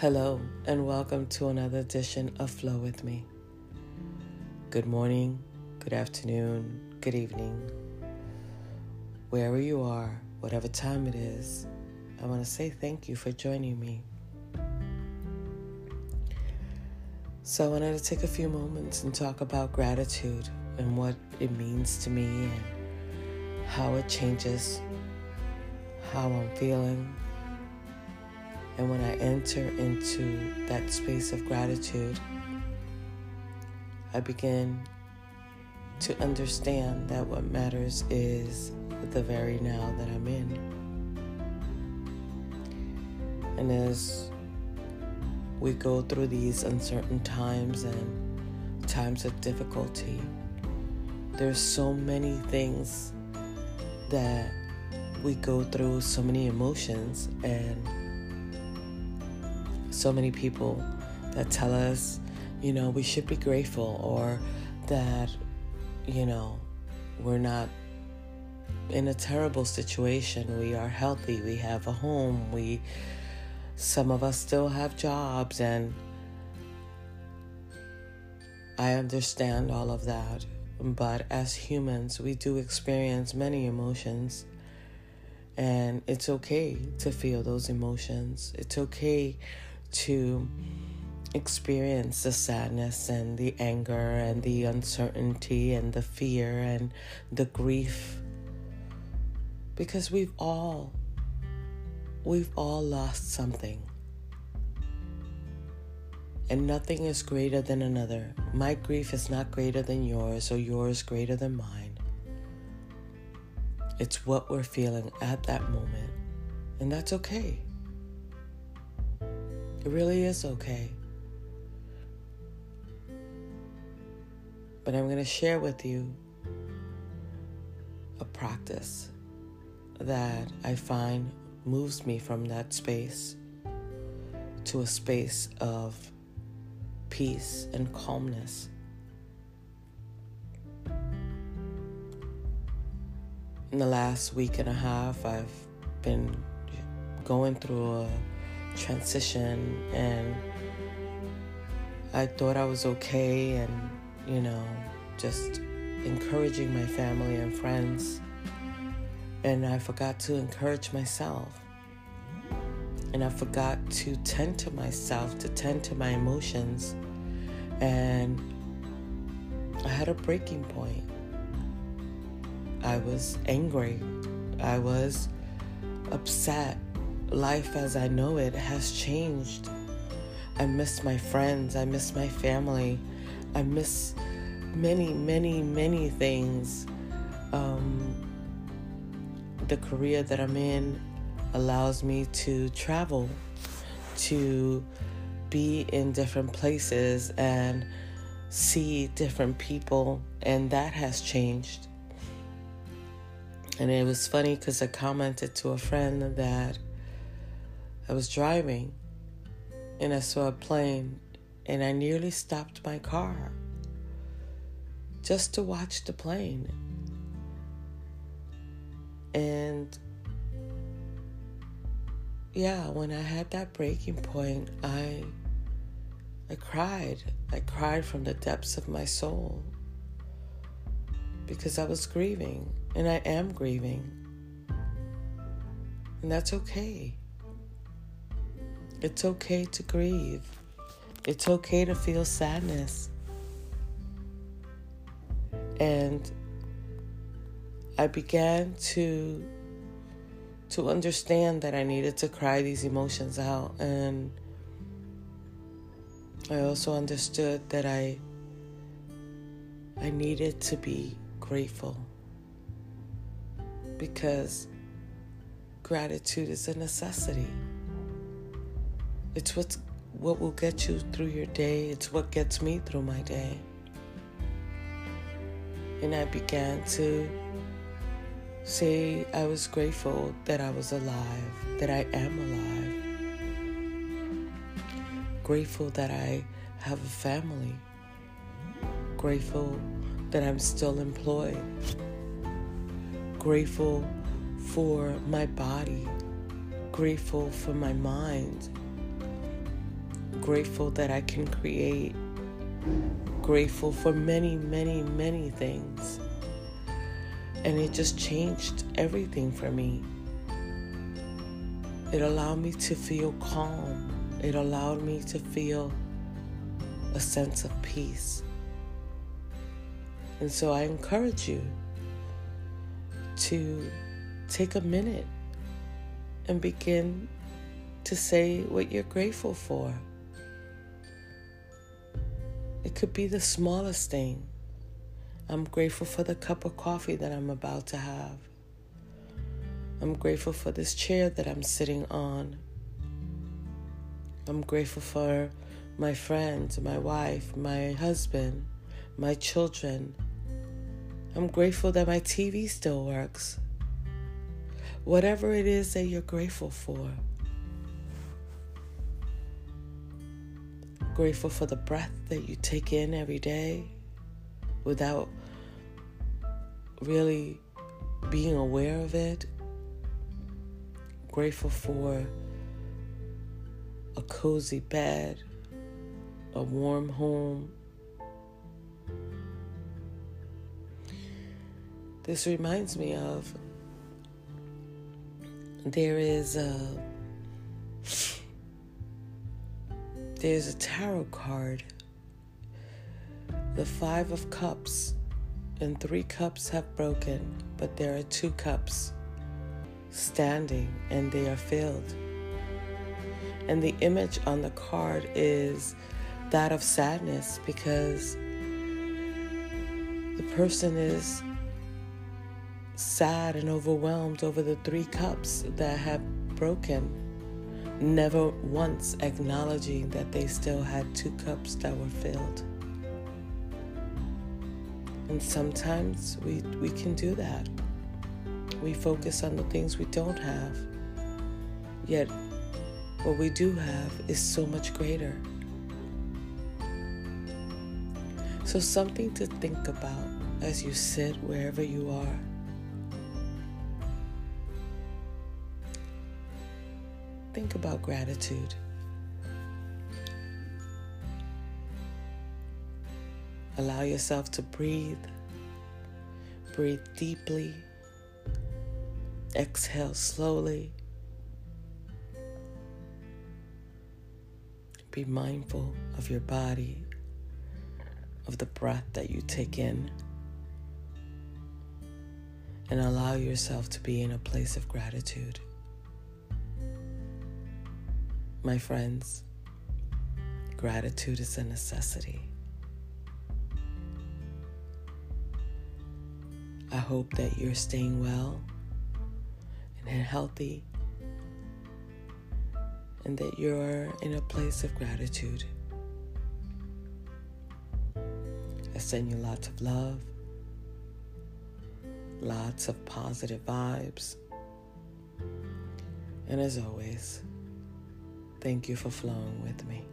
Hello, and welcome to another edition of Flow with Me. Good morning, good afternoon, good evening. Wherever you are, whatever time it is, I want to say thank you for joining me. So, I wanted to take a few moments and talk about gratitude and what it means to me and how it changes how I'm feeling. And when I enter into that space of gratitude, I begin to understand that what matters is the very now that I'm in. And as we go through these uncertain times and times of difficulty, there's so many things that we go through so many emotions and so many people that tell us, you know, we should be grateful or that, you know, we're not in a terrible situation. We are healthy. We have a home. We, some of us still have jobs and I understand all of that. But as humans, we do experience many emotions and it's okay to feel those emotions. It's okay to experience the sadness and the anger and the uncertainty and the fear and the grief. Because we've all we've all lost something. And nothing is greater than another. My grief is not greater than yours, or yours greater than mine. It's what we're feeling at that moment. And that's okay. It really is okay. But I'm going to share with you a practice that I find moves me from that space to a space of peace and calmness. in the last week and a half, I've been going through a transition and I thought I was okay and, you know, just encouraging my family and friends. And I forgot to encourage myself. And I forgot to tend to myself, to tend to my emotions. And I had a breaking point. I was angry. I was upset. Life as I know it has changed. I miss my friends. I miss my family. I miss many, many, many things. Um, the career that I'm in allows me to travel, to be in different places and see different people, and that has changed. And it was funny because I commented to a friend that I was driving and I saw a plane and I nearly stopped my car just to watch the plane. And yeah, when I had that breaking point, I I cried. I cried from the depths of my soul because I was grieving and I am grieving. And that's okay. It's okay to grieve. It's okay to feel sadness. And I began to to understand that I needed to cry these emotions out and I also understood that I I needed to be grateful because gratitude is a necessity. It's what's, what will get you through your day, it's what gets me through my day. And I began to say I was grateful that I was alive, that I am alive. Grateful that I have a family. Grateful that I'm still employed. Grateful for my body. Grateful for my mind. Grateful that I can create, grateful for many, many, many things. And it just changed everything for me. It allowed me to feel calm. It allowed me to feel a sense of peace. And so I encourage you to take a minute and begin to say what you're grateful for. It could be the smallest thing. I'm grateful for the cup of coffee that I'm about to have. I'm grateful for this chair that I'm sitting on. I'm grateful for my friends, my wife, my husband, my children. I'm grateful that my TV still works. Whatever it is that you're grateful for. Grateful for the breath that you take in every day without really being aware of it. Grateful for a cozy bed, a warm home. This reminds me of there is a there's a tarot card. The five of cups and three cups have broken but there are two cups standing and they are filled. And the image on the card is that of sadness because the person is sad and overwhelmed over the three cups that have broken, never once acknowledging that they still had two cups that were filled. And sometimes we, we can do that. We focus on the things we don't have, yet what we do have is so much greater. So, something to think about as you sit wherever you are. Think about gratitude. Allow yourself to breathe. Breathe deeply. Exhale slowly. Be mindful of your body of the breath that you take in and allow yourself to be in a place of gratitude. My friends, gratitude is a necessity. I hope that you're staying well and healthy and that you're in a place of gratitude. I send you lots of love, lots of positive vibes. And as always, thank you for flowing with me.